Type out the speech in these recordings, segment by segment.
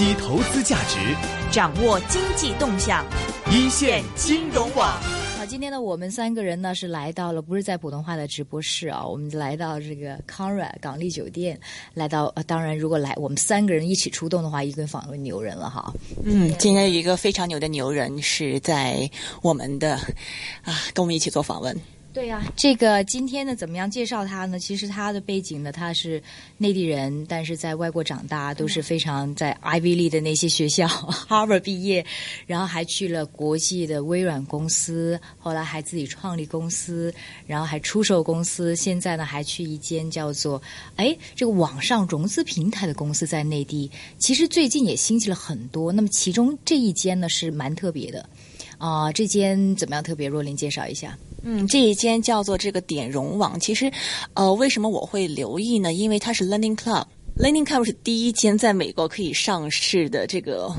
析投资价值，掌握经济动向，一线金融网。好，今天呢，我们三个人呢是来到了，不是在普通话的直播室啊，我们来到这个康软港丽酒店，来到呃，当然如果来我们三个人一起出动的话，一个访问牛人了哈。嗯，今天有一个非常牛的牛人是在我们的啊，跟我们一起做访问。对呀、这个今天呢，怎么样介绍他呢？其实他的背景呢，他是内地人，但是在外国长大，都是非常在 Ivy League 的那些学校，Harvard 毕业，然后还去了国际的微软公司，后来还自己创立公司，然后还出售公司，现在呢还去一间叫做哎这个网上融资平台的公司在内地，其实最近也兴起了很多。那么其中这一间呢是蛮特别的。啊、这间怎么样特别？若琳介绍一下。嗯，这一间叫做这个点融网。其实，呃，为什么我会留意呢？因为它是 Learning Club。Learning Club 是第一间在美国可以上市的这个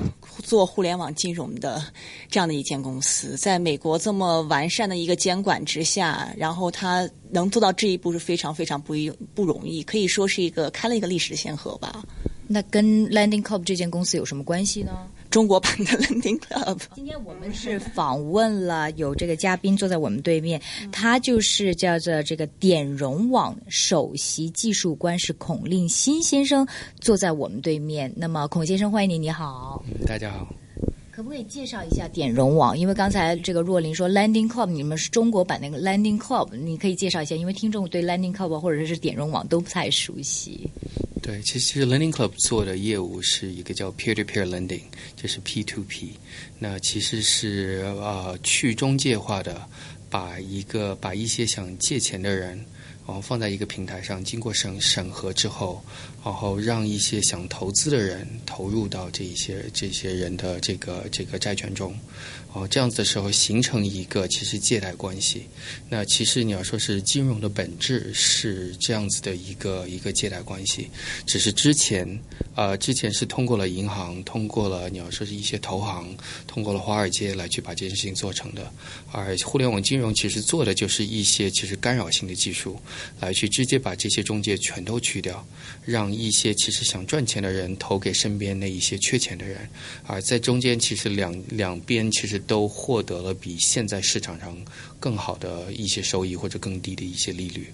做互联网金融的这样的一间公司，在美国这么完善的一个监管之下，然后它能做到这一步是非常非常不易不容易，可以说是一个开了一个历史的先河吧。那跟 Landing Club 这间公司有什么关系呢？中国版的 Learning Club。今天我们是访问了有这个嘉宾坐在我们对面，他就是叫做这个点融网首席技术官是孔令新先生坐在我们对面。那么孔先生，欢迎你，你好。大家好，可不可以介绍一下点融网？因为刚才这个若琳说 Landing Club，你们是中国版那个 Landing Club，你可以介绍一下，因为听众对 Landing Club 或者是点融网都不太熟悉。对，其实 Lending Club 做的业务是一个叫 peer-to-peer lending，就是 P to P。那其实是呃去中介化的，把一个把一些想借钱的人，然后放在一个平台上，经过审审核之后，然后让一些想投资的人投入到这一些这些人的这个这个债权中。哦，这样子的时候形成一个其实借贷关系。那其实你要说是金融的本质是这样子的一个一个借贷关系，只是之前呃之前是通过了银行，通过了你要说是一些投行，通过了华尔街来去把这件事情做成的。而互联网金融其实做的就是一些其实干扰性的技术，来去直接把这些中介全都去掉，让一些其实想赚钱的人投给身边那一些缺钱的人，而在中间其实两两边其实都获得了比现在市场上更好的一些收益或者更低的一些利率。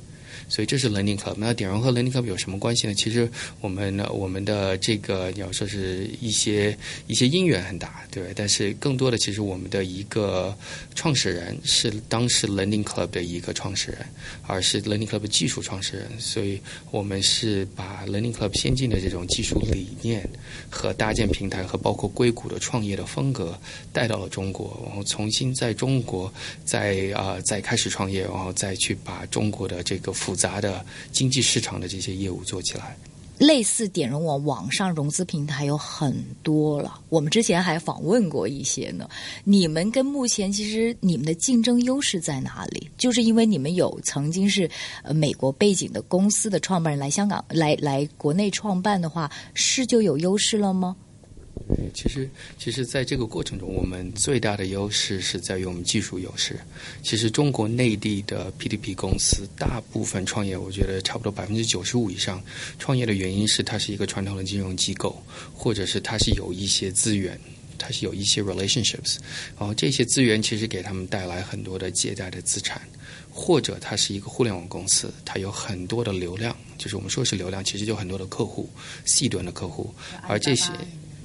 所以这是 Learning Club。那点融和 Learning Club 有什么关系呢？其实我们呢，我们的这个你要说是一些一些因缘很大，对吧？但是更多的，其实我们的一个创始人是当时 Learning Club 的一个创始人，而是 Learning Club 技术创始人。所以我们是把 Learning Club 先进的这种技术理念和搭建平台和包括硅谷的创业的风格带到了中国，然后重新在中国再啊、再开始创业，然后再去把中国的这个复杂的经济市场的这些业务做起来。类似点融网网上融资平台有很多了，我们之前还访问过一些呢。你们跟目前其实你们的竞争优势在哪里？就是因为你们有曾经是呃美国背景的公司的创办人来香港来来国内创办的话，是就有优势了吗？其实，其实，在这个过程中，我们最大的优势是在于我们技术优势。其实，中国内地的 P2P 公司大部分创业，我觉得差不多百分之九十五以上创业的原因是它是一个传统的金融机构，或者是它是有一些资源。它是有一些 relationships，然后这些资源其实给他们带来很多的借贷的资产，或者它是一个互联网公司，它有很多的流量，就是我们说是流量，其实就很多的客户，C 端的客户，而这些。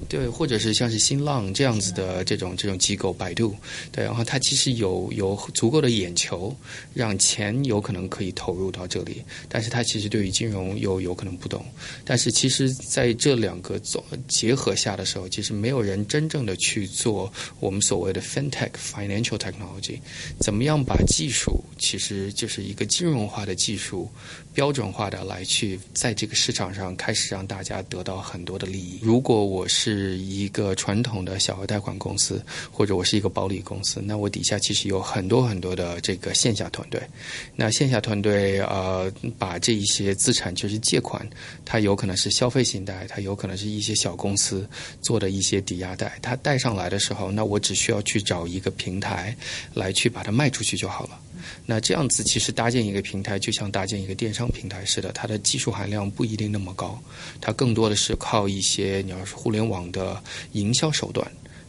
对，或者是像是新浪这样子的这种这种机构，百度，对，然后它其实有有足够的眼球，让钱有可能可以投入到这里，但是它其实对于金融又有可能不懂，但是其实在这两个总结合下的时候，其实没有人真正的去做我们所谓的 fintech financial technology，怎么样把技术，其实就是一个金融化的技术，标准化的来去在这个市场上开始让大家得到很多的利益。如果我是是一个传统的小额贷款公司，或者我是一个保理公司，那我底下其实有很多很多的这个线下团队。那线下团队呃，把这一些资产就是借款，它有可能是消费信贷，它有可能是一些小公司做的一些抵押贷，它贷上来的时候，那我只需要去找一个平台来去把它卖出去就好了。那这样子其实搭建一个平台，就像搭建一个电商平台似的，它的技术含量不一定那么高，它更多的是靠一些你要是互联网的营销手段。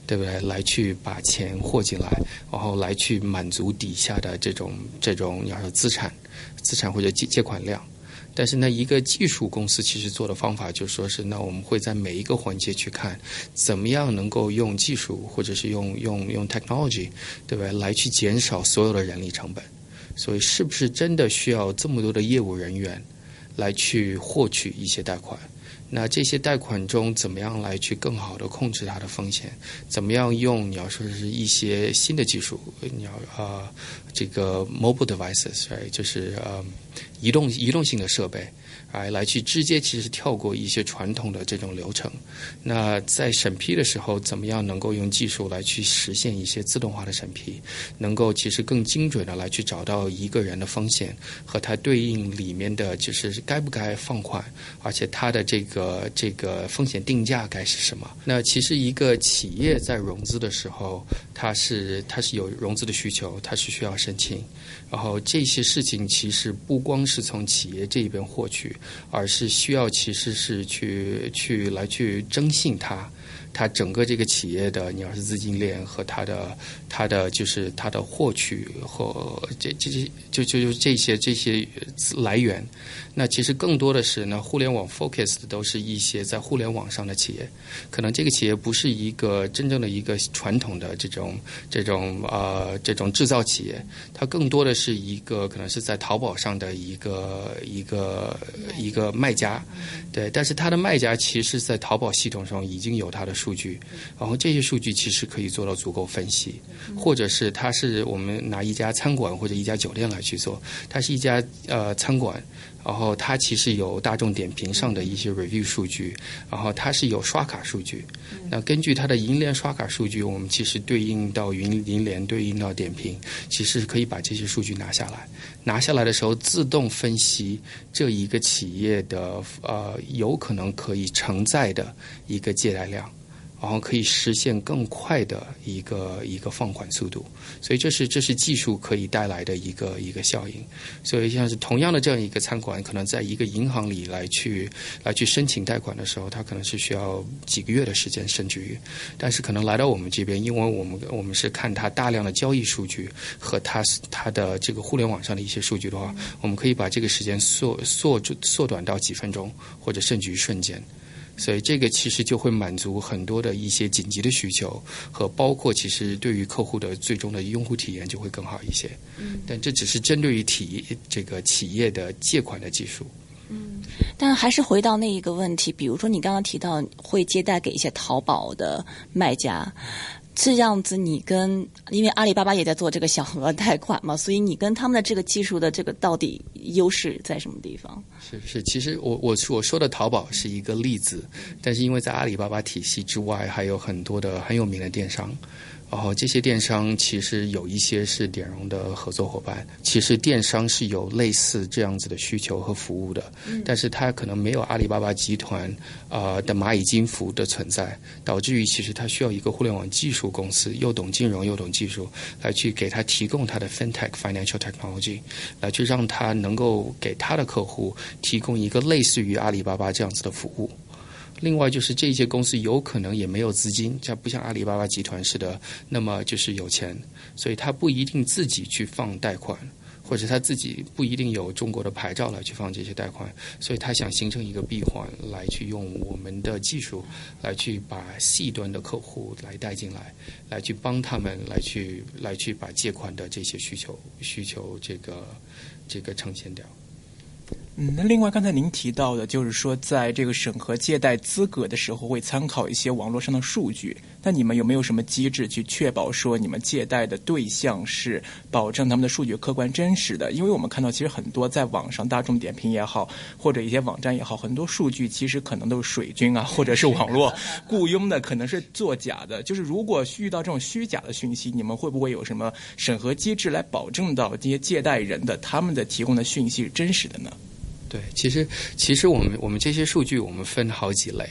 对不对？来去把钱获进来，然后来去满足底下的这种这种你要说资产、资产或者借借款量。但是呢，一个技术公司其实做的方法就说是，那我们会在每一个环节去看，怎么样能够用技术或者是用用用 technology，对不对？来去减少所有的人力成本。所以，是不是真的需要这么多的业务人员来去获取一些贷款？那这些贷款中，怎么样来去更好的控制它的风险？怎么样用你要说是一些新的技术？你要啊，这个 mobile devices，就是呃，移动移动性的设备。来来去直接其实跳过一些传统的这种流程，那在审批的时候，怎么样能够用技术来去实现一些自动化的审批，能够其实更精准的来去找到一个人的风险和它对应里面的就是该不该放款，而且它的这个这个风险定价该是什么？那其实一个企业在融资的时候，它是它是有融资的需求，它是需要申请。然后这些事情其实不光是从企业这一边获取，而是需要其实是去去来去征信它。它整个这个企业的，你要是资金链和它的它的就是它的获取和这这些就就就这些这些来源，那其实更多的是呢，互联网 focus 的都是一些在互联网上的企业，可能这个企业不是一个真正的一个传统的这种这种呃这种制造企业，它更多的是一个可能是在淘宝上的一个一个一个卖家，对，但是它的卖家其实，在淘宝系统上已经有它的。数据，然后这些数据其实可以做到足够分析，或者是它是我们拿一家餐馆或者一家酒店来去做，它是一家呃餐馆。然后它其实有大众点评上的一些 review 数据，然后它是有刷卡数据。那根据它的银联刷卡数据，我们其实对应到云银联，对应到点评，其实可以把这些数据拿下来。拿下来的时候，自动分析这一个企业的呃有可能可以承载的一个借贷量。然后可以实现更快的一个一个放款速度，所以这是这是技术可以带来的一个一个效应。所以像是同样的这样一个餐馆，可能在一个银行里来去来去申请贷款的时候，它可能是需要几个月的时间，甚至于，但是可能来到我们这边，因为我们我们是看它大量的交易数据和它它的这个互联网上的一些数据的话，我们可以把这个时间缩缩缩短到几分钟，或者甚至于瞬间。所以这个其实就会满足很多的一些紧急的需求，和包括其实对于客户的最终的用户体验就会更好一些。嗯，但这只是针对于体这个企业的借款的技术。嗯，但还是回到那一个问题，比如说你刚刚提到会接待给一些淘宝的卖家。这样子，你跟因为阿里巴巴也在做这个小额贷款嘛，所以你跟他们的这个技术的这个到底优势在什么地方？是是，其实我我我说的淘宝是一个例子，但是因为在阿里巴巴体系之外，还有很多的很有名的电商。然后这些电商其实有一些是点融的合作伙伴，其实电商是有类似这样子的需求和服务的，但是它可能没有阿里巴巴集团啊的蚂蚁金服的存在，导致于其实它需要一个互联网技术公司，又懂金融又懂技术，来去给他提供它的 fintech financial technology，来去让它能够给他的客户提供一个类似于阿里巴巴这样子的服务。另外就是这些公司有可能也没有资金，像不像阿里巴巴集团似的，那么就是有钱，所以他不一定自己去放贷款，或者他自己不一定有中国的牌照来去放这些贷款，所以他想形成一个闭环，来去用我们的技术来去把细端的客户来带进来，来去帮他们来去来去把借款的这些需求需求这个这个呈现掉。嗯，那另外刚才您提到的，就是说在这个审核借贷资格的时候，会参考一些网络上的数据。那你们有没有什么机制去确保说你们借贷的对象是保证他们的数据客观真实的？因为我们看到，其实很多在网上大众点评也好，或者一些网站也好，很多数据其实可能都是水军啊，或者是网络雇佣的，可能是作假的。就是如果遇到这种虚假的讯息，你们会不会有什么审核机制来保证到这些借贷人的他们的提供的讯息是真实的呢？对，其实其实我们我们这些数据我们分好几类，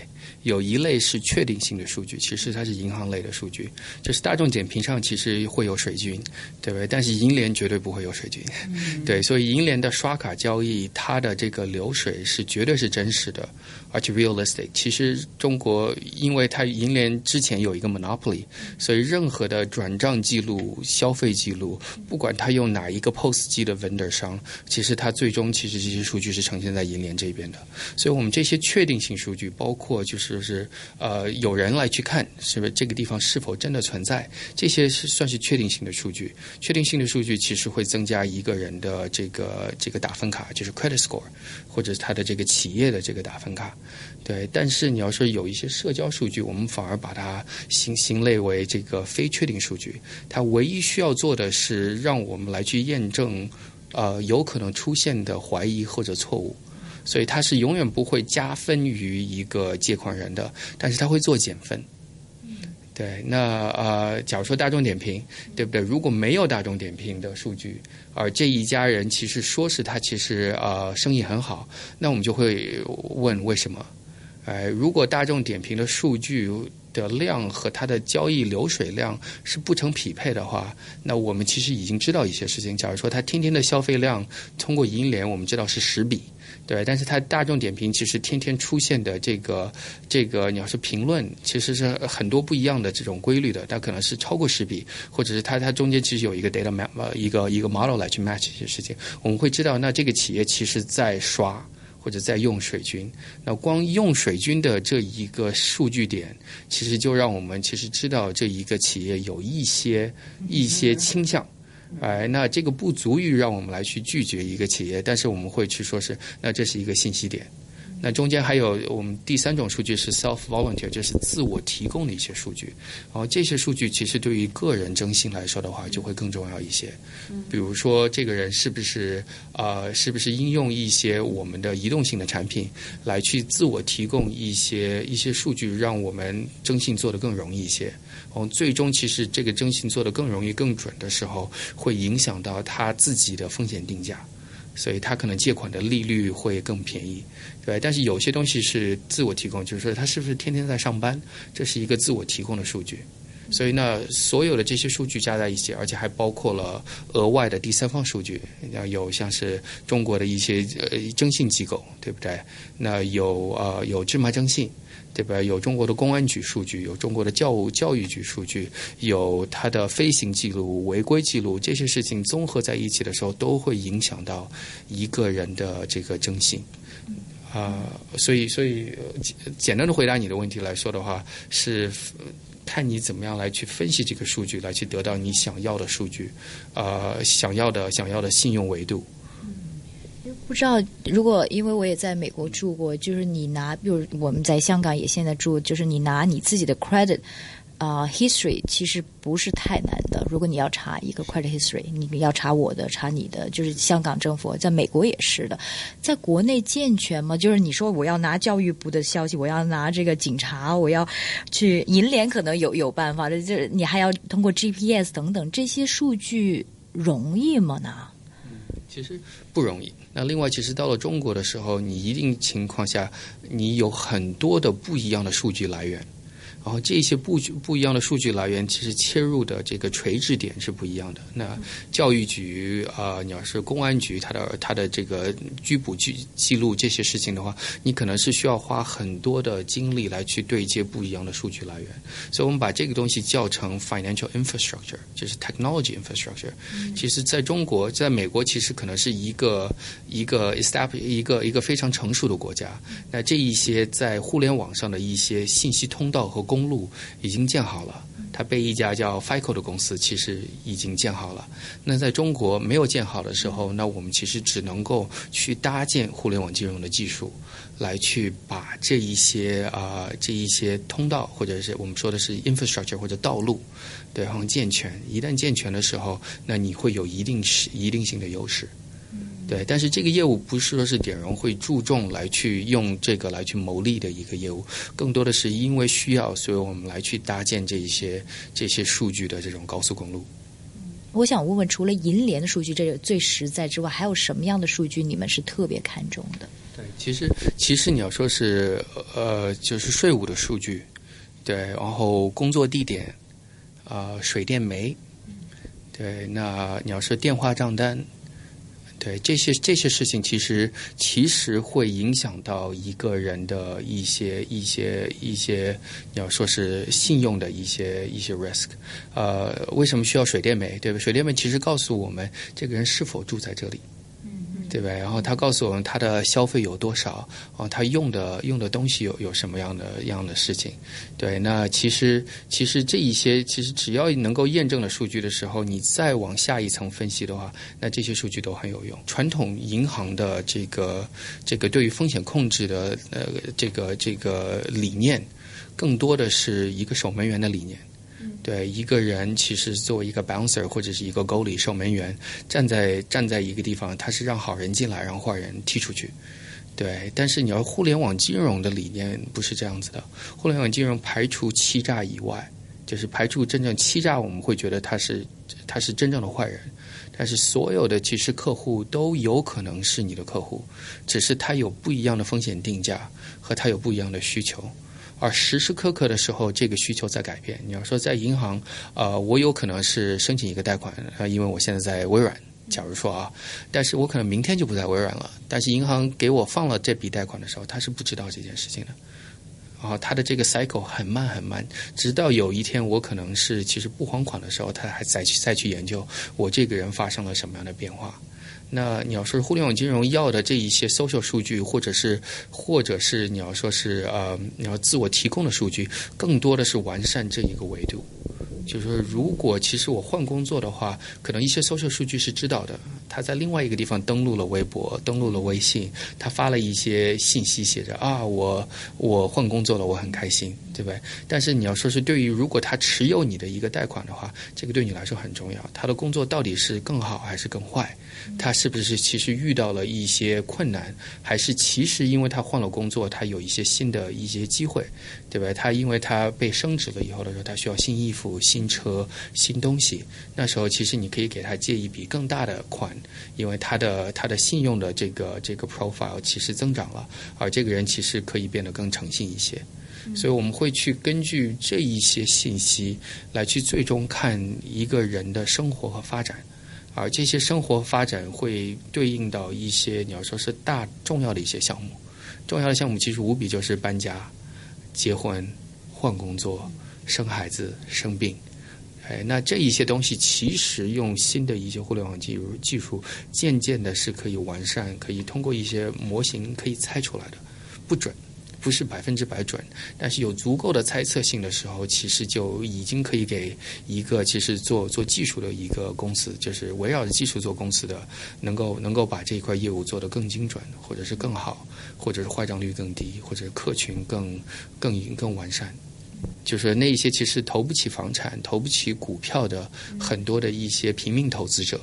有一类是确定性的数据，其实它是银行类的数据，就是大众点评上其实会有水军，对不对？但是银联绝对不会有水军，对，所以银联的刷卡交易，它的这个流水是绝对是真实的，而且 realistic。其实中国因为它银联之前有一个 monopoly，所以任何的转账记录、消费记录，不管它用哪一个 POS 机的 vendor 商，其实它最终其实这些数据是呈现在银联这边的。所以我们这些确定性数据，包括就是就是呃有人来去看，是不是这个地方是否真的存在，这些是算是确定性的数据。确定性的数据其实会增加一个人的这个这个打分卡，就是 credit score，或者是他的这个企业的这个打分卡。对，但是你要说有一些社交数据，我们反而把它形形类为这个非确定数据。它唯一需要做的是让我们来去验证，呃，有可能出现的怀疑或者错误。所以它是永远不会加分于一个借款人的，但是它会做减分。对，那呃，假如说大众点评，对不对？如果没有大众点评的数据，而这一家人其实说是他其实呃生意很好，那我们就会问为什么？哎，如果大众点评的数据的量和它的交易流水量是不成匹配的话，那我们其实已经知道一些事情。假如说他天天的消费量通过银联，我们知道是十笔。对，但是它大众点评其实天天出现的这个这个，你要是评论，其实是很多不一样的这种规律的，它可能是超过十笔，或者是它它中间其实有一个 data map 一个一个 model 来去 match 这些事情，我们会知道，那这个企业其实在刷或者在用水军，那光用水军的这一个数据点，其实就让我们其实知道这一个企业有一些一些倾向。哎，那这个不足以让我们来去拒绝一个企业，但是我们会去说是，那这是一个信息点。那中间还有我们第三种数据是 self volunteer，就是自我提供的一些数据。然后这些数据其实对于个人征信来说的话，就会更重要一些。比如说这个人是不是呃是不是应用一些我们的移动性的产品来去自我提供一些一些数据，让我们征信做得更容易一些。哦，最终其实这个征信做得更容易、更准的时候，会影响到他自己的风险定价。所以他可能借款的利率会更便宜，对。但是有些东西是自我提供，就是说他是不是天天在上班，这是一个自我提供的数据。所以呢，所有的这些数据加在一起，而且还包括了额外的第三方数据，要有像是中国的一些呃征信机构，对不对？那有呃有芝麻征信。对吧？有中国的公安局数据，有中国的教务教育局数据，有它的飞行记录、违规记录，这些事情综合在一起的时候，都会影响到一个人的这个征信。啊，所以，所以简单的回答你的问题来说的话，是看你怎么样来去分析这个数据，来去得到你想要的数据，呃，想要的想要的信用维度。不知道，如果因为我也在美国住过，就是你拿，比如我们在香港也现在住，就是你拿你自己的 credit 啊 history，其实不是太难的。如果你要查一个 credit history，你要查我的，查你的，就是香港政府，在美国也是的。在国内健全吗？就是你说我要拿教育部的消息，我要拿这个警察，我要去银联，可能有有办法的，就是你还要通过 GPS 等等这些数据容易吗？呢？其实不容易。那另外，其实到了中国的时候，你一定情况下，你有很多的不一样的数据来源。然后这些不不一样的数据来源，其实切入的这个垂直点是不一样的。那教育局啊，你要是公安局，它的它的这个拘捕记记录这些事情的话，你可能是需要花很多的精力来去对接不一样的数据来源。所以我们把这个东西叫成 financial infrastructure，就是 technology infrastructure。其实在中国，在美国，其实可能是一个一个 establish 一个一个非常成熟的国家。那这一些在互联网上的一些信息通道和公路已经建好了，它被一家叫 FICO 的公司其实已经建好了。那在中国没有建好的时候，那我们其实只能够去搭建互联网金融的技术，来去把这一些啊这一些通道或者是我们说的是 infrastructure 或者道路，对，然后健全。一旦健全的时候，那你会有一定是一定性的优势。对，但是这个业务不是说是点融会注重来去用这个来去牟利的一个业务，更多的是因为需要，所以我们来去搭建这一些这些数据的这种高速公路。我想问问，除了银联的数据这个最实在之外，还有什么样的数据你们是特别看重的？对，其实其实你要说是呃，就是税务的数据，对，然后工作地点，啊，水电煤，对，那你要说电话账单。对这些这些事情，其实其实会影响到一个人的一些一些一些，你要说是信用的一些一些 risk。呃，为什么需要水电煤？对吧？水电煤其实告诉我们这个人是否住在这里。对吧？然后他告诉我们他的消费有多少，哦，他用的用的东西有有什么样的样的事情？对，那其实其实这一些其实只要能够验证了数据的时候，你再往下一层分析的话，那这些数据都很有用。传统银行的这个这个对于风险控制的呃这个这个理念，更多的是一个守门员的理念。对一个人，其实作为一个 bouncer 或者是一个 goalie 守门员，站在站在一个地方，他是让好人进来，让坏人踢出去。对，但是你要互联网金融的理念不是这样子的。互联网金融排除欺诈以外，就是排除真正欺诈，我们会觉得他是他是真正的坏人。但是所有的其实客户都有可能是你的客户，只是他有不一样的风险定价和他有不一样的需求。而时时刻刻的时候，这个需求在改变。你要说在银行，呃，我有可能是申请一个贷款，呃，因为我现在在微软。假如说啊，但是我可能明天就不在微软了。但是银行给我放了这笔贷款的时候，他是不知道这件事情的。啊，他的这个 cycle 很慢很慢，直到有一天我可能是其实不还款的时候，他还再去再去研究我这个人发生了什么样的变化。那你要说互联网金融要的这一些 social 数据，或者是或者是你要说是呃你要自我提供的数据，更多的是完善这一个维度。就是说，如果其实我换工作的话，可能一些 social 数据是知道的。他在另外一个地方登录了微博，登录了微信，他发了一些信息，写着啊，我我换工作了，我很开心，对不对？但是你要说是对于如果他持有你的一个贷款的话，这个对你来说很重要。他的工作到底是更好还是更坏？他是不是其实遇到了一些困难，还是其实因为他换了工作，他有一些新的一些机会，对吧？他因为他被升职了以后的时候，他需要新衣服、新车、新东西，那时候其实你可以给他借一笔更大的款。因为他的他的信用的这个这个 profile 其实增长了，而这个人其实可以变得更诚信一些，所以我们会去根据这一些信息来去最终看一个人的生活和发展，而这些生活发展会对应到一些你要说是大重要的一些项目，重要的项目其实无比就是搬家、结婚、换工作、生孩子、生病。哎，那这一些东西其实用新的一些互联网技术技术，渐渐的是可以完善，可以通过一些模型可以猜出来的，不准，不是百分之百准，但是有足够的猜测性的时候，其实就已经可以给一个其实做做技术的一个公司，就是围绕着技术做公司的，能够能够把这一块业务做得更精准，或者是更好，或者是坏账率更低，或者是客群更更更完善。就是那一些其实投不起房产、投不起股票的很多的一些平民投资者，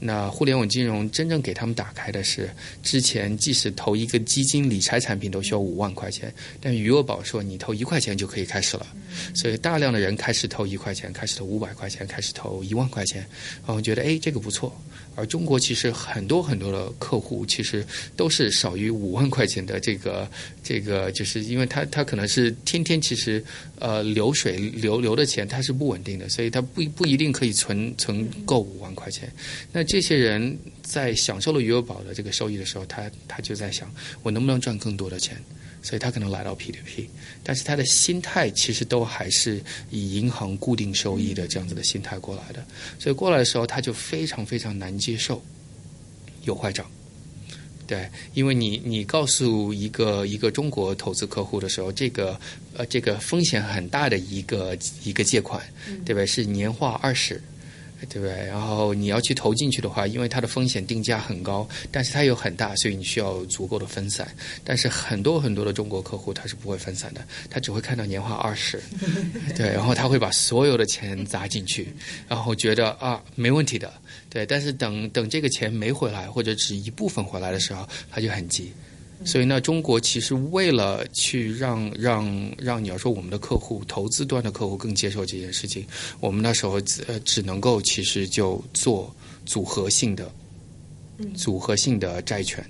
那互联网金融真正给他们打开的是，之前即使投一个基金理财产品都需要五万块钱，但余额宝说你投一块钱就可以开始了，所以大量的人开始投一块钱，开始投五百块钱，开始投一万块钱，然后觉得哎这个不错。而中国其实很多很多的客户其实都是少于五万块钱的这个这个，就是因为他他可能是天天其实呃流水流流的钱它是不稳定的，所以他不不一定可以存存够五万块钱。那这些人在享受了余额宝的这个收益的时候，他他就在想我能不能赚更多的钱。所以他可能来到 P2P，但是他的心态其实都还是以银行固定收益的这样子的心态过来的，所以过来的时候他就非常非常难接受有坏账，对，因为你你告诉一个一个中国投资客户的时候，这个呃这个风险很大的一个一个借款，对吧？是年化二十。对不对？然后你要去投进去的话，因为它的风险定价很高，但是它又很大，所以你需要足够的分散。但是很多很多的中国客户他是不会分散的，他只会看到年化二十，对，然后他会把所有的钱砸进去，然后觉得啊没问题的，对。但是等等这个钱没回来或者只一部分回来的时候，他就很急。所以呢，中国其实为了去让让让你要说我们的客户投资端的客户更接受这件事情，我们那时候呃只能够其实就做组合性的组合性的债权。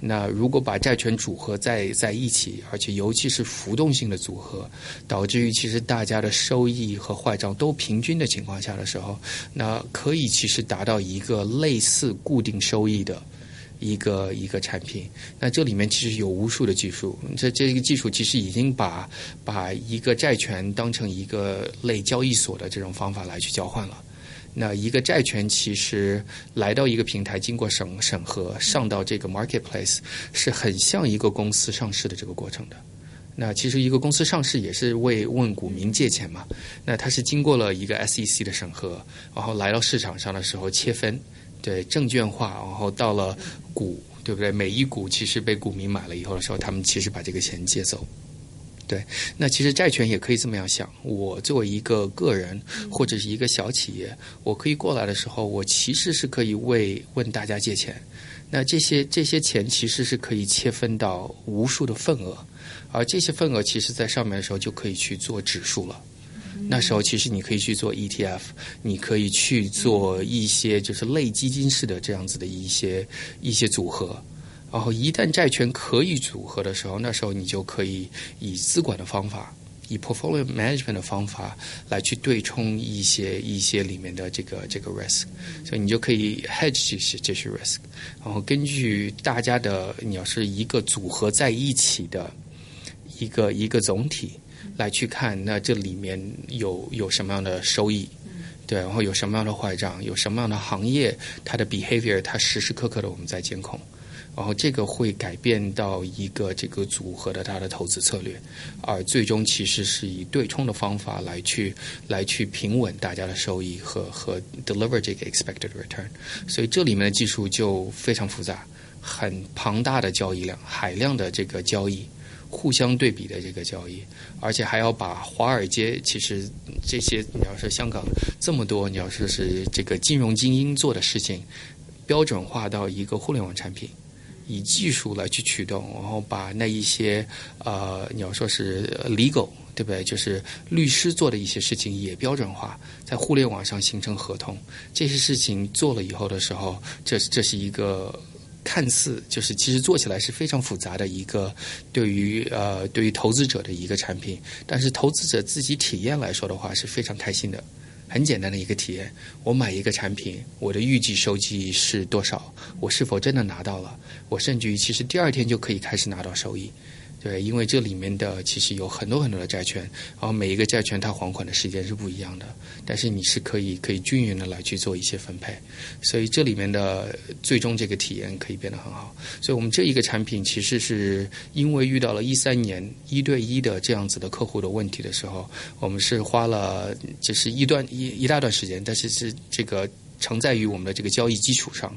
那如果把债权组合在在一起，而且尤其是浮动性的组合，导致于其实大家的收益和坏账都平均的情况下的时候，那可以其实达到一个类似固定收益的。一个一个产品，那这里面其实有无数的技术，这这个技术其实已经把把一个债权当成一个类交易所的这种方法来去交换了。那一个债权其实来到一个平台，经过审审核上到这个 marketplace，是很像一个公司上市的这个过程的。那其实一个公司上市也是为问股民借钱嘛。那它是经过了一个 SEC 的审核，然后来到市场上的时候切分。对证券化，然后到了股，对不对？每一股其实被股民买了以后的时候，他们其实把这个钱借走。对，那其实债权也可以这么样想：我作为一个个人或者是一个小企业，我可以过来的时候，我其实是可以为问大家借钱。那这些这些钱其实是可以切分到无数的份额，而这些份额其实在上面的时候就可以去做指数了。那时候其实你可以去做 ETF，你可以去做一些就是类基金式的这样子的一些一些组合，然后一旦债权可以组合的时候，那时候你就可以以资管的方法，以 portfolio management 的方法来去对冲一些一些里面的这个这个 risk，所以你就可以 hedge 这些这些 risk，然后根据大家的你要是一个组合在一起的一个一个总体。来去看，那这里面有有什么样的收益？对，然后有什么样的坏账？有什么样的行业，它的 behavior，它时时刻刻的我们在监控，然后这个会改变到一个这个组合的它的投资策略，而最终其实是以对冲的方法来去来去平稳大家的收益和和 deliver 这个 expected return。所以这里面的技术就非常复杂，很庞大的交易量，海量的这个交易。互相对比的这个交易，而且还要把华尔街其实这些你要说香港这么多你要说是这个金融精英做的事情，标准化到一个互联网产品，以技术来去驱动，然后把那一些呃你要说是 legal 对不对？就是律师做的一些事情也标准化，在互联网上形成合同，这些事情做了以后的时候，这这是一个。看似就是其实做起来是非常复杂的一个对于呃对于投资者的一个产品，但是投资者自己体验来说的话是非常开心的，很简单的一个体验。我买一个产品，我的预计收益是多少？我是否真的拿到了？我甚至于其实第二天就可以开始拿到收益。对，因为这里面的其实有很多很多的债券，然后每一个债券它还款的时间是不一样的，但是你是可以可以均匀的来去做一些分配，所以这里面的最终这个体验可以变得很好。所以我们这一个产品其实是因为遇到了一三年一对一的这样子的客户的问题的时候，我们是花了就是一段一一大段时间，但是是这个。承载于我们的这个交易基础上，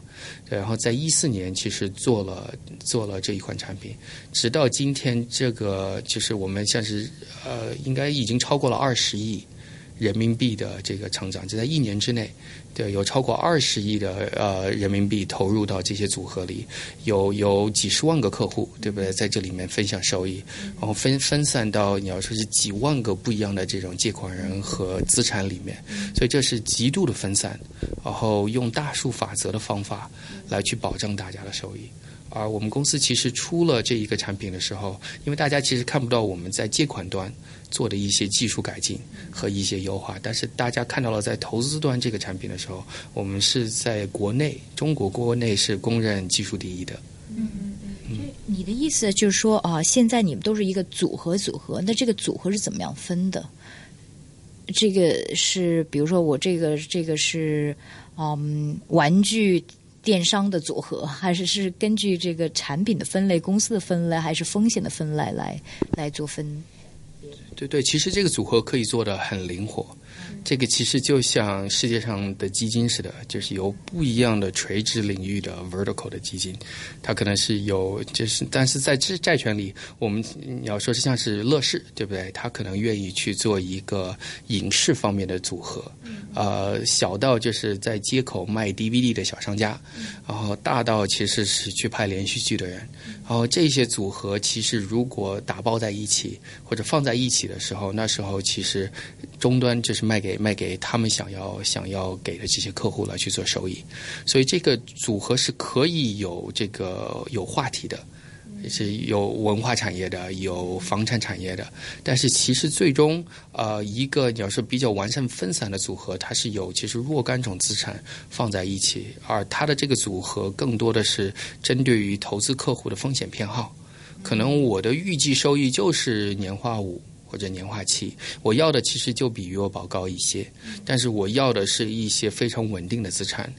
然后在一四年其实做了做了这一款产品，直到今天这个就是我们像是呃应该已经超过了二十亿。人民币的这个成长，就在一年之内，对，有超过二十亿的呃人民币投入到这些组合里，有有几十万个客户，对不对？在这里面分享收益，然后分分散到你要说是几万个不一样的这种借款人和资产里面，所以这是极度的分散，然后用大数法则的方法来去保证大家的收益。而我们公司其实出了这一个产品的时候，因为大家其实看不到我们在借款端。做的一些技术改进和一些优化，但是大家看到了，在投资端这个产品的时候，我们是在国内，中国国内是公认技术第一的。嗯嗯嗯。你的意思就是说啊，现在你们都是一个组合组合，那这个组合是怎么样分的？这个是，比如说我这个这个是嗯，玩具电商的组合，还是是根据这个产品的分类、公司的分类，还是风险的分类来来做分？对对，其实这个组合可以做的很灵活。这个其实就像世界上的基金似的，就是有不一样的垂直领域的 vertical 的基金，它可能是有，就是但是在债债权里，我们你要说是像是乐视，对不对？他可能愿意去做一个影视方面的组合，呃，小到就是在街口卖 DVD 的小商家，然后大到其实是去拍连续剧的人，然后这些组合其实如果打包在一起或者放在一起的时候，那时候其实终端就是卖给卖给他们想要想要给的这些客户来去做收益，所以这个组合是可以有这个有话题的，是有文化产业的，有房产产业的，但是其实最终呃一个你要说比较完善分散的组合，它是有其实若干种资产放在一起，而它的这个组合更多的是针对于投资客户的风险偏好，可能我的预计收益就是年化五。或者年化期，我要的其实就比余额宝高一些，但是我要的是一些非常稳定的资产，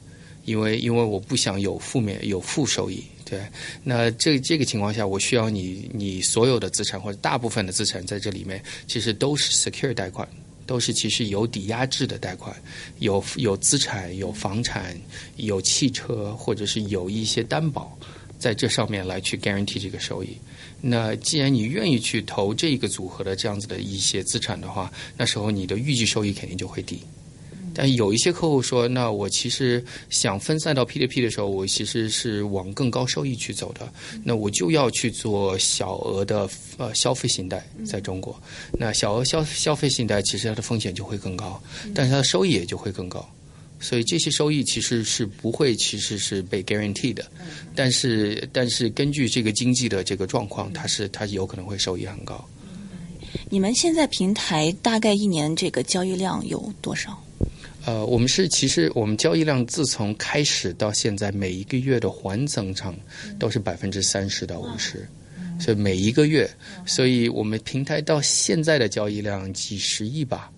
因为因为我不想有负面有负收益。对，那这这个情况下，我需要你你所有的资产或者大部分的资产在这里面，其实都是 secure 贷款，都是其实有抵押制的贷款，有有资产、有房产、有汽车，或者是有一些担保在这上面来去 guarantee 这个收益。那既然你愿意去投这个组合的这样子的一些资产的话，那时候你的预计收益肯定就会低。但有一些客户说，那我其实想分散到 P to P 的时候，我其实是往更高收益去走的。那我就要去做小额的呃消费信贷，在中国，那小额消消费信贷其实它的风险就会更高，但是它的收益也就会更高。所以这些收益其实是不会，其实是被 guarantee 的，但是但是根据这个经济的这个状况，它是它有可能会收益很高。你们现在平台大概一年这个交易量有多少？呃，我们是其实我们交易量自从开始到现在，每一个月的环增长都是百分之三十到五十，所以每一个月，所以我们平台到现在的交易量几十亿吧。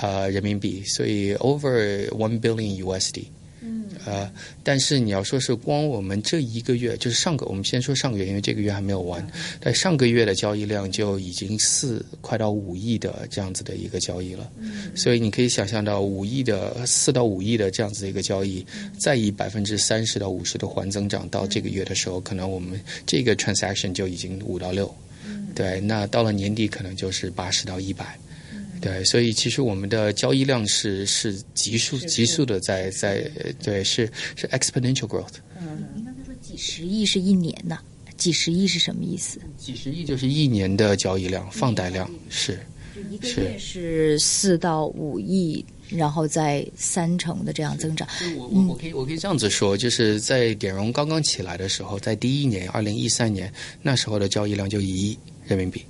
呃，人民币，所以 over one billion USD。嗯，呃，但是你要说是光我们这一个月，就是上个，我们先说上个月，因为这个月还没有完。但上个月的交易量就已经四快到五亿的这样子的一个交易了。嗯，所以你可以想象到五亿的四到五亿的这样子的一个交易，再以百分之三十到五十的环增长，到这个月的时候，可能我们这个 transaction 就已经五到六。嗯，对，那到了年底可能就是八十到一百。对，所以其实我们的交易量是是急速急速的在在对是是 exponential growth。嗯，您刚才说几十亿是一年的，几十亿是什么意思？几十亿就是一年的交易量放贷量是，一个月是四到五亿，然后在三成的这样增长。我我我可以我可以这样子说，就是在点融刚刚起来的时候，在第一年二零一三年那时候的交易量就一亿人民币。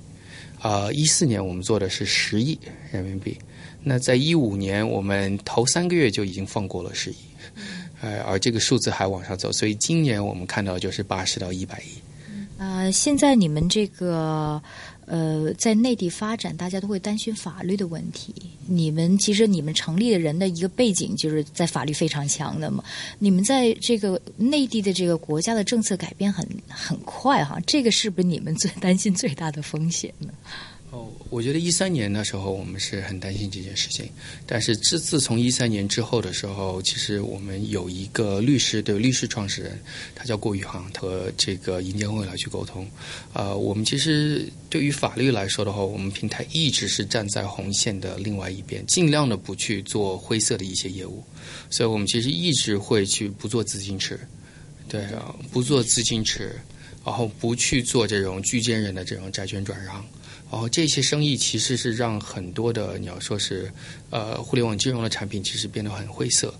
呃，一四年我们做的是十亿人民币，那在一五年我们头三个月就已经放过了十亿，呃，而这个数字还往上走，所以今年我们看到就是八十到一百亿。呃，现在你们这个。呃，在内地发展，大家都会担心法律的问题。你们其实你们成立的人的一个背景，就是在法律非常强的嘛。你们在这个内地的这个国家的政策改变很很快哈，这个是不是你们最担心最大的风险呢？哦，我觉得一三年的时候我们是很担心这件事情，但是自自从一三年之后的时候，其实我们有一个律师对律师创始人，他叫郭宇航，和这个银监会来去沟通。啊，我们其实对于法律来说的话，我们平台一直是站在红线的另外一边，尽量的不去做灰色的一些业务，所以我们其实一直会去不做资金池，对啊，不做资金池，然后不去做这种居间人的这种债权转让。然后，这些生意其实是让很多的你要说是，呃，互联网金融的产品其实变得很灰色，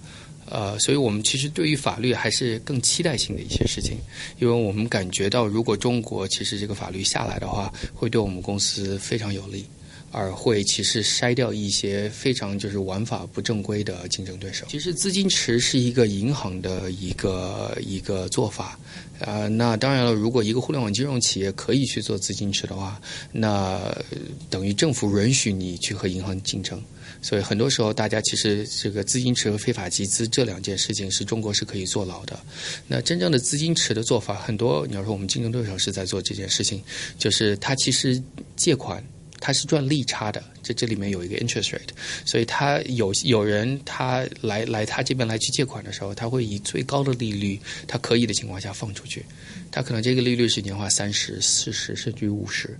呃，所以我们其实对于法律还是更期待性的一些事情，因为我们感觉到如果中国其实这个法律下来的话，会对我们公司非常有利。而会其实筛掉一些非常就是玩法不正规的竞争对手。其实资金池是一个银行的一个一个做法，啊，那当然了，如果一个互联网金融企业可以去做资金池的话，那等于政府允许你去和银行竞争。所以很多时候，大家其实这个资金池和非法集资这两件事情是中国是可以坐牢的。那真正的资金池的做法，很多你要说我们竞争对手是在做这件事情，就是他其实借款。它是赚利差的，这这里面有一个 interest rate，所以他有有人他来来他这边来去借款的时候，他会以最高的利率，他可以的情况下放出去，他可能这个利率是年化三十四十甚至于五十，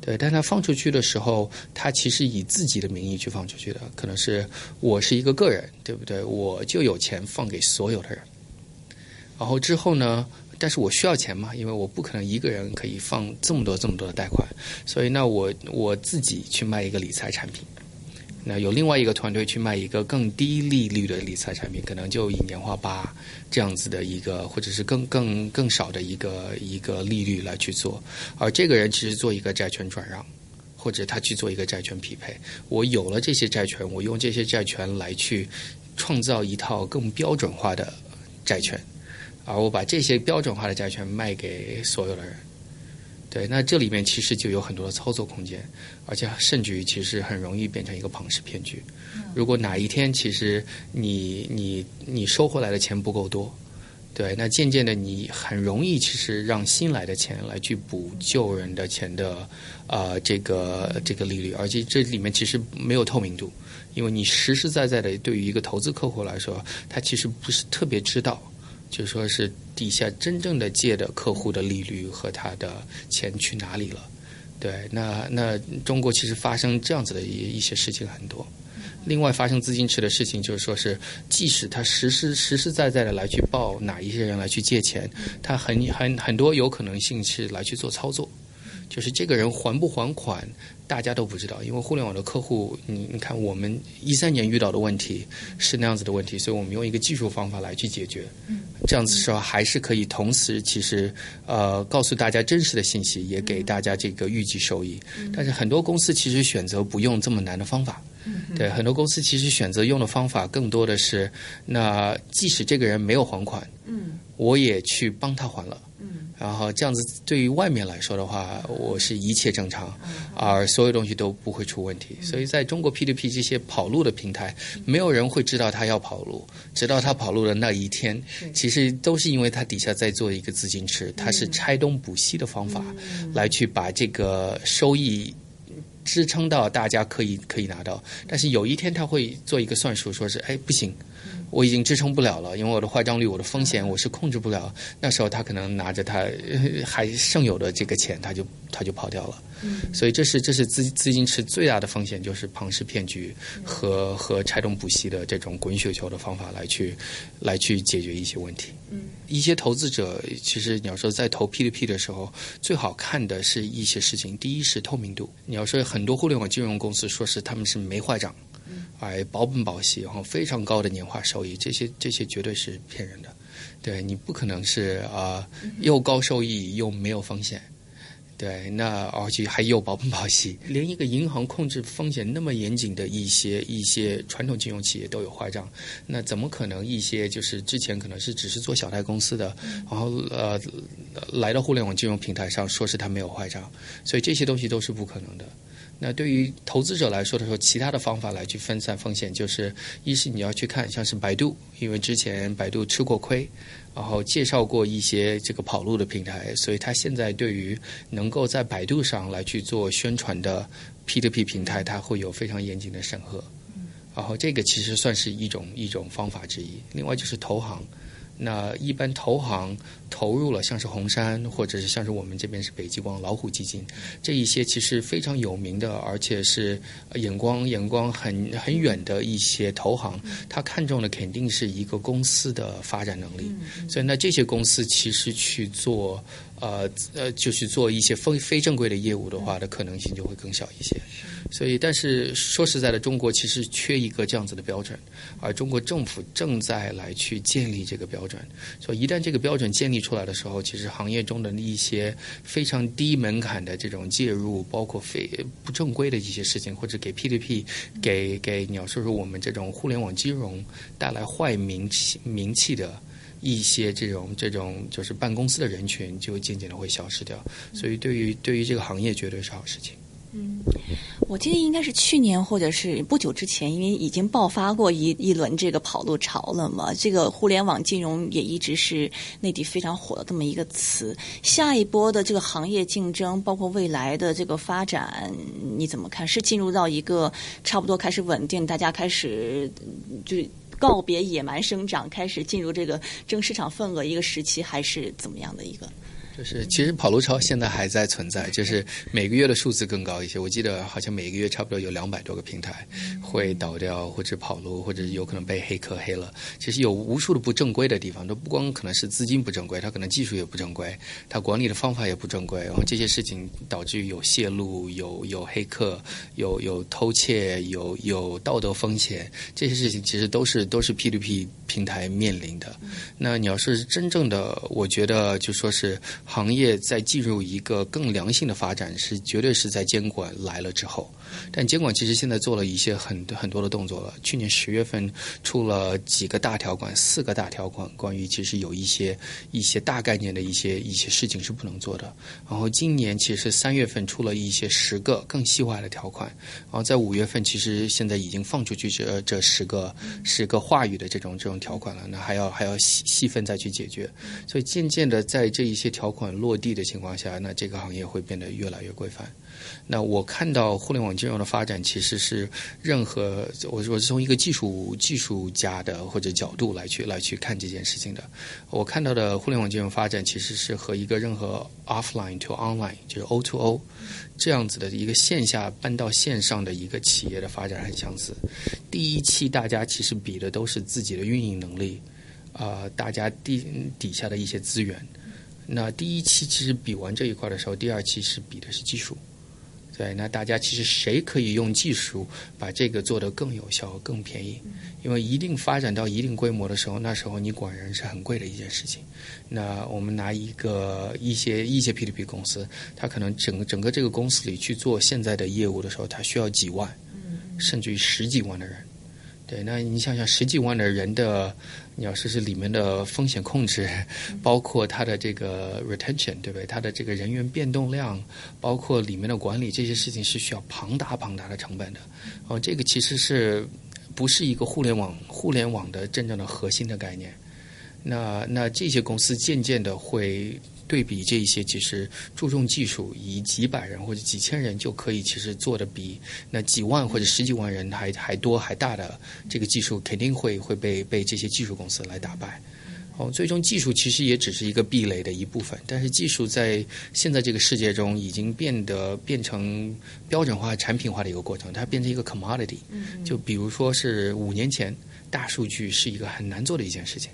对，但他放出去的时候，他其实以自己的名义去放出去的，可能是我是一个个人，对不对？我就有钱放给所有的人，然后之后呢？但是我需要钱嘛，因为我不可能一个人可以放这么多这么多的贷款，所以那我我自己去卖一个理财产品，那有另外一个团队去卖一个更低利率的理财产品，可能就以年化八这样子的一个，或者是更更更少的一个一个利率来去做，而这个人其实做一个债权转让，或者他去做一个债权匹配，我有了这些债权，我用这些债权来去创造一套更标准化的债权。而我把这些标准化的债权卖给所有的人，对，那这里面其实就有很多的操作空间，而且甚至于其实很容易变成一个庞氏骗局。如果哪一天其实你你你收回来的钱不够多，对，那渐渐的你很容易其实让新来的钱来去补旧人的钱的呃这个这个利率，而且这里面其实没有透明度，因为你实实在在的对于一个投资客户来说，他其实不是特别知道。就说是底下真正的借的客户的利率和他的钱去哪里了？对，那那中国其实发生这样子的一一些事情很多。另外发生资金池的事情，就是说是即使他实实实实在在的来去报哪一些人来去借钱，他很很很多有可能性是来去做操作，就是这个人还不还款。大家都不知道，因为互联网的客户，你你看，我们一三年遇到的问题是那样子的问题，所以我们用一个技术方法来去解决。这样子说还是可以同时，其实呃告诉大家真实的信息，也给大家这个预计收益。但是很多公司其实选择不用这么难的方法。对，很多公司其实选择用的方法更多的是，那即使这个人没有还款，嗯，我也去帮他还了。然后这样子，对于外面来说的话，我是一切正常，而所有东西都不会出问题。所以在中国 P to P 这些跑路的平台，没有人会知道他要跑路，直到他跑路的那一天，其实都是因为他底下在做一个资金池，他是拆东补西的方法，来去把这个收益支撑到大家可以可以拿到。但是有一天他会做一个算术，说是哎不行。我已经支撑不了了，因为我的坏账率、我的风险我是控制不了。那时候他可能拿着他 还剩有的这个钱，他就他就跑掉了。所以这是这是资资金池最大的风险，就是庞氏骗局和和拆东补西的这种滚雪球的方法来去来去解决一些问题。一些投资者其实你要说在投 P to P 的时候，最好看的是一些事情。第一是透明度。你要说很多互联网金融公司说是他们是没坏账。哎，保本保息，然后非常高的年化收益，这些这些绝对是骗人的。对你不可能是啊，又高收益又没有风险。对，那而且还有保本保息，连一个银行控制风险那么严谨的一些一些传统金融企业都有坏账，那怎么可能一些就是之前可能是只是做小贷公司的，然后呃来到互联网金融平台上说是他没有坏账？所以这些东西都是不可能的。那对于投资者来说的时候，其他的方法来去分散风险，就是一是你要去看像是百度，因为之前百度吃过亏，然后介绍过一些这个跑路的平台，所以他现在对于能够在百度上来去做宣传的 P to P 平台，它会有非常严谨的审核。然后这个其实算是一种一种方法之一。另外就是投行。那一般投行投入了，像是红杉，或者是像是我们这边是北极光、老虎基金，这一些其实非常有名的，而且是眼光眼光很很远的一些投行，他看中的肯定是一个公司的发展能力，所以那这些公司其实去做。呃呃，就是做一些非非正规的业务的话，的可能性就会更小一些。所以，但是说实在的，中国其实缺一个这样子的标准，而中国政府正在来去建立这个标准。所以，一旦这个标准建立出来的时候，其实行业中的一些非常低门槛的这种介入，包括非不正规的一些事情，或者给 ptp 给给你要说说我们这种互联网金融带来坏名气名气的。一些这种这种就是办公司的人群就渐渐的会消失掉，所以对于对于这个行业绝对是好事情。嗯，我记得应该是去年或者是不久之前，因为已经爆发过一一轮这个跑路潮了嘛。这个互联网金融也一直是内地非常火的这么一个词。下一波的这个行业竞争，包括未来的这个发展，你怎么看？是进入到一个差不多开始稳定，大家开始就是告别野蛮生长，开始进入这个争市场份额一个时期，还是怎么样的一个？就是其实跑路潮现在还在存在，就是每个月的数字更高一些。我记得好像每个月差不多有两百多个平台会倒掉，或者跑路，或者有可能被黑客黑了。其实有无数的不正规的地方，都不光可能是资金不正规，它可能技术也不正规，它管理的方法也不正规。然后这些事情导致有泄露、有有黑客、有有偷窃、有有道德风险，这些事情其实都是都是 P to P 平台面临的。那你要是真正的，我觉得就说是。行业在进入一个更良性的发展，是绝对是在监管来了之后。但监管其实现在做了一些很很多的动作了。去年十月份出了几个大条款，四个大条款，关于其实有一些一些大概念的一些一些事情是不能做的。然后今年其实三月份出了一些十个更细化的条款。然后在五月份，其实现在已经放出去这这十个十个话语的这种这种条款了。那还要还要细细分再去解决。所以渐渐的，在这一些条款落地的情况下，那这个行业会变得越来越规范。那我看到互联网金融的发展，其实是任何我我是从一个技术技术家的或者角度来去来去看这件事情的。我看到的互联网金融发展，其实是和一个任何 offline to online 就是 O to O 这样子的一个线下搬到线上的一个企业的发展很相似。第一期大家其实比的都是自己的运营能力，啊，大家底底下的一些资源。那第一期其实比完这一块的时候，第二期是比的是技术。对，那大家其实谁可以用技术把这个做得更有效、更便宜？因为一定发展到一定规模的时候，那时候你管人是很贵的一件事情。那我们拿一个一些一些 P to P 公司，它可能整个整个这个公司里去做现在的业务的时候，它需要几万，甚至于十几万的人。对，那你想想十几万的人的，你要试试里面的风险控制，包括它的这个 retention，对不对？它的这个人员变动量，包括里面的管理，这些事情是需要庞大庞大的成本的。哦，这个其实是不是一个互联网互联网的真正的核心的概念？那那这些公司渐渐的会。对比这一些，其实注重技术，以几百人或者几千人就可以，其实做的比那几万或者十几万人还还多还大的这个技术，肯定会会被被这些技术公司来打败。哦，最终技术其实也只是一个壁垒的一部分，但是技术在现在这个世界中已经变得变成标准化、产品化的一个过程，它变成一个 commodity。嗯就比如说是五年前，大数据是一个很难做的一件事情。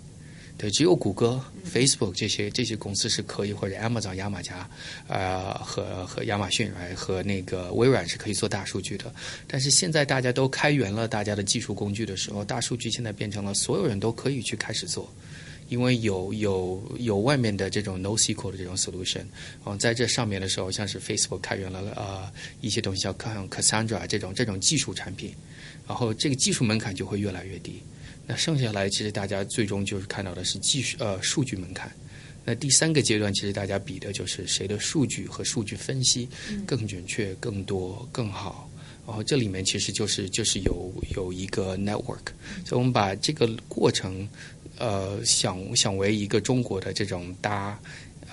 对，只有谷歌、Facebook 这些这些公司是可以，或者 Amazon 亚马加，呃，和和亚马逊来和那个微软是可以做大数据的。但是现在大家都开源了大家的技术工具的时候，大数据现在变成了所有人都可以去开始做，因为有有有外面的这种 NoSQL 的这种 solution，嗯，在这上面的时候，像是 Facebook 开源了呃一些东西像 Cassandra 这种这种技术产品，然后这个技术门槛就会越来越低。那剩下来，其实大家最终就是看到的是技术呃数据门槛。那第三个阶段，其实大家比的就是谁的数据和数据分析更准确、更多、更好。然后这里面其实就是就是有有一个 network，所以我们把这个过程呃想想为一个中国的这种搭。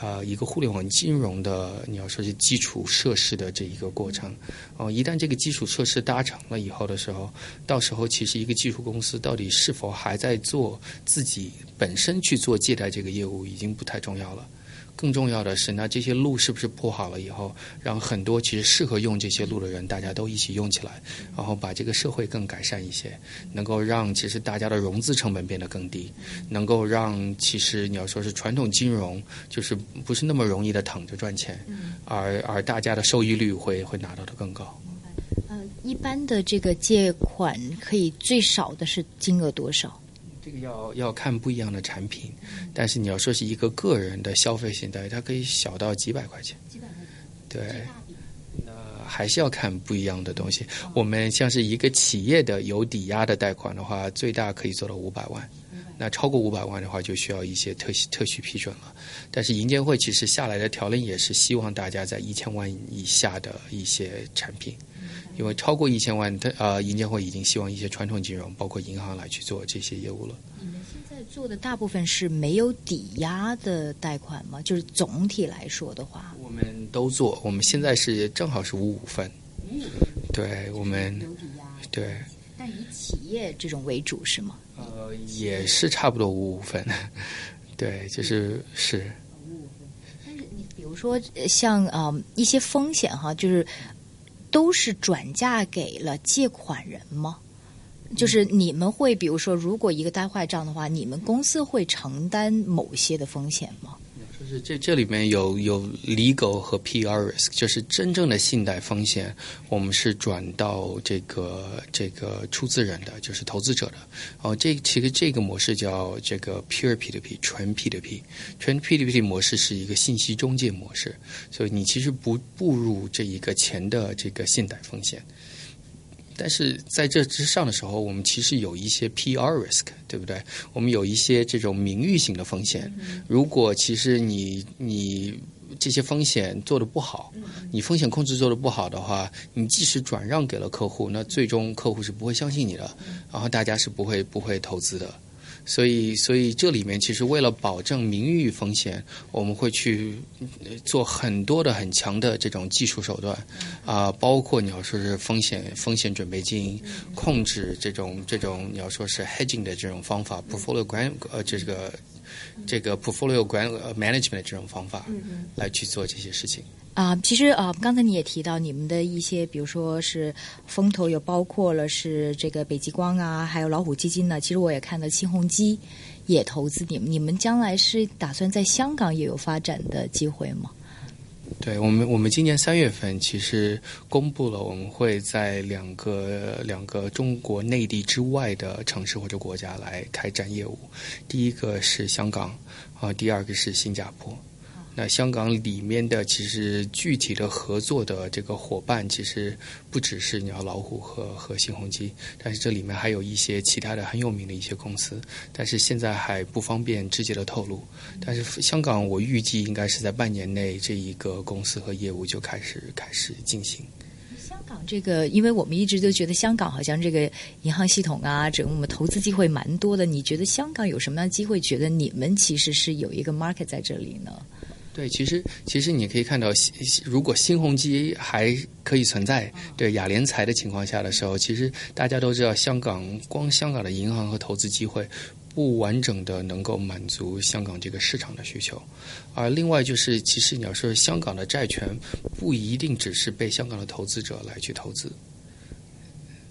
呃，一个互联网金融的，你要说是基础设施的这一个过程，哦，一旦这个基础设施搭成了以后的时候，到时候其实一个技术公司到底是否还在做自己本身去做借贷这个业务，已经不太重要了。更重要的是，那这些路是不是铺好了以后，让很多其实适合用这些路的人，大家都一起用起来，然后把这个社会更改善一些，能够让其实大家的融资成本变得更低，能够让其实你要说是传统金融就是不是那么容易的躺着赚钱，而而大家的收益率会会拿到的更高。嗯，一般的这个借款可以最少的是金额多少？这个要要看不一样的产品，但是你要说是一个个人的消费型贷，它可以小到几百块钱。几百块钱。对。那还是要看不一样的东西。我们像是一个企业的有抵押的贷款的话，最大可以做到五百万。那超过五百万的话，就需要一些特许特许批准了。但是银监会其实下来的条令也是希望大家在一千万以下的一些产品，因为超过一千万，它呃，银监会已经希望一些传统金融，包括银行来去做这些业务了。你们现在做的大部分是没有抵押的贷款吗？就是总体来说的话，我们都做，我们现在是正好是五五分，对我们有抵押，对。但以企业这种为主是吗？呃，也是差不多五五分，对，就是是。但是你比如说呃像呃一些风险哈，就是都是转嫁给了借款人吗？就是你们会比如说，如果一个呆坏账的话，你们公司会承担某些的风险吗？就是这这里面有有 legal 和 PR risk，就是真正的信贷风险，我们是转到这个这个出资人的，就是投资者的。哦，这其实这个模式叫这个 pure P2P，纯 P2P，纯 P2P 模式是一个信息中介模式，所以你其实不步入这一个钱的这个信贷风险。但是在这之上的时候，我们其实有一些 PR risk，对不对？我们有一些这种名誉性的风险。如果其实你你这些风险做的不好，你风险控制做的不好的话，你即使转让给了客户，那最终客户是不会相信你的，然后大家是不会不会投资的。所以，所以这里面其实为了保证名誉风险，我们会去呃做很多的很强的这种技术手段，啊、包括你要说是风险风险准备金，控制这种这种你要说是 hedging 的这种方法，portfolio 管呃这个这个 portfolio 管呃 management 的这种方法，来去做这些事情。啊、其实啊、刚才你也提到你们的一些，比如说是风投，有包括了是这个北极光啊，还有老虎基金呢。其实我也看到新鸿基也投资你们，你们将来是打算在香港也有发展的机会吗？对我们，我们今年三月份其实公布了，我们会在两个两个中国内地之外的城市或者国家来开展业务。第一个是香港，啊，第二个是新加坡。那香港里面的其实具体的合作的这个伙伴，其实不只是鸟老虎和和新鸿基，但是这里面还有一些其他的很有名的一些公司，但是现在还不方便直接的透露。但是香港我预计应该是在半年内，这一个公司和业务就开始开始进行。香港这个，因为我们一直都觉得香港好像这个银行系统啊，整个我们投资机会蛮多的。你觉得香港有什么样的机会？觉得你们其实是有一个 market 在这里呢？对，其实其实你可以看到，如果新鸿基还可以存在，对亚联财的情况下的时候，其实大家都知道，香港光香港的银行和投资机会不完整的能够满足香港这个市场的需求，而另外就是，其实你要说香港的债权不一定只是被香港的投资者来去投资。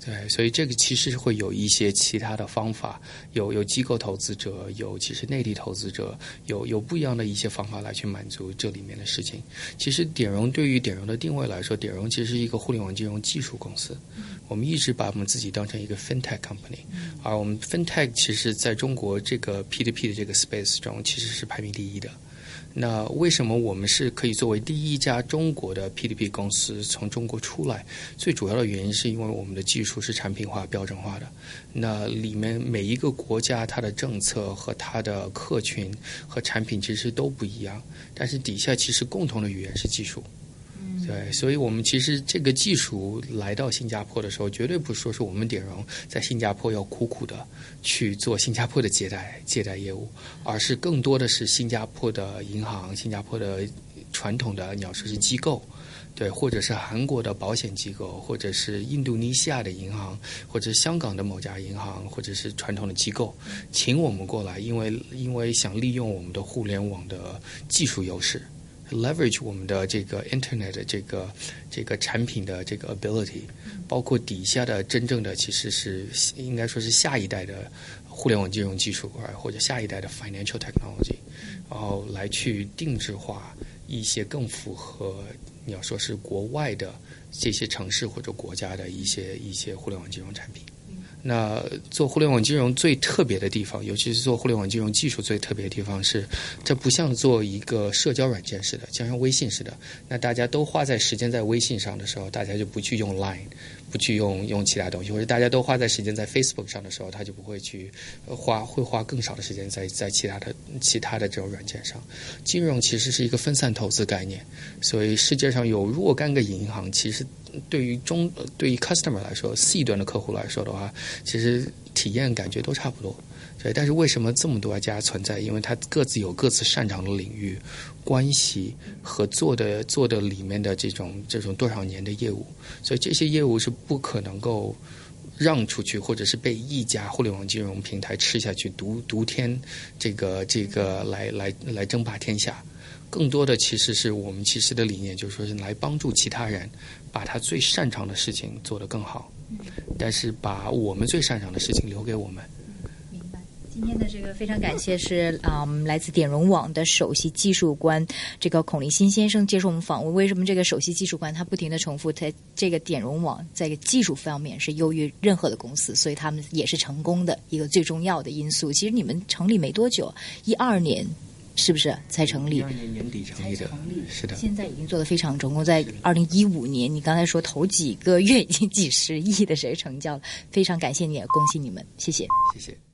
对，所以这个其实会有一些其他的方法，有有机构投资者，有其实内地投资者，有有不一样的一些方法来去满足这里面的事情。其实点融对于点融的定位来说，点融其实是一个互联网金融技术公司。我们一直把我们自己当成一个 fintech company，而我们 fintech 其实在中国这个 P2P 的这个 space 中其实是排名第一的。那为什么我们是可以作为第一家中国的 P2P 公司从中国出来？最主要的原因是因为我们的技术是产品化、标准化的。那里面每一个国家它的政策和它的客群和产品其实都不一样，但是底下其实共同的语言是技术。对，所以我们其实这个技术来到新加坡的时候，绝对不是说是我们点融在新加坡要苦苦的去做新加坡的借贷借贷业务，而是更多的是新加坡的银行、新加坡的传统的你要说是机构，对，或者是韩国的保险机构，或者是印度尼西亚的银行，或者是香港的某家银行，或者是传统的机构，请我们过来，因为因为想利用我们的互联网的技术优势。Leverage 我们的这个 Internet 的这个这个产品的这个 ability，包括底下的真正的其实是应该说是下一代的互联网金融技术啊，或者下一代的 financial technology，然后来去定制化一些更符合你要说是国外的这些城市或者国家的一些一些互联网金融产品。那做互联网金融最特别的地方，尤其是做互联网金融技术最特别的地方是，这不像做一个社交软件似的，就像微信似的。那大家都花在时间在微信上的时候，大家就不去用 Line，不去用用其他东西，或者大家都花在时间在 Facebook 上的时候，他就不会去花会花更少的时间在在其他的其他的这种软件上。金融其实是一个分散投资概念，所以世界上有若干个银行，其实对于中对于 customer 来说，C 端的客户来说的话，其实体验感觉都差不多。对，但是为什么这么多家存在？因为它各自有各自擅长的领域、关系和做的做的里面的这种这种多少年的业务，所以这些业务是不可能够让出去，或者是被一家互联网金融平台吃下去，独独天这个这个来来来争霸天下。更多的其实是我们其实的理念，就是说是来帮助其他人把他最擅长的事情做得更好，但是把我们最擅长的事情留给我们。今天的这个非常感谢是啊、嗯，来自点融网的首席技术官这个孔立新先生接受我们访问。为什么这个首席技术官他不停的重复，他这个点融网在个技术方面是优于任何的公司，所以他们也是成功的一个最重要的因素。其实你们成立没多久，一二年。是不是才成立？年年底成立的，是的。现在已经做的非常成功，在二零一五年，你刚才说头几个月已经几十亿的谁成交了，非常感谢你，恭喜你们，谢谢，谢谢。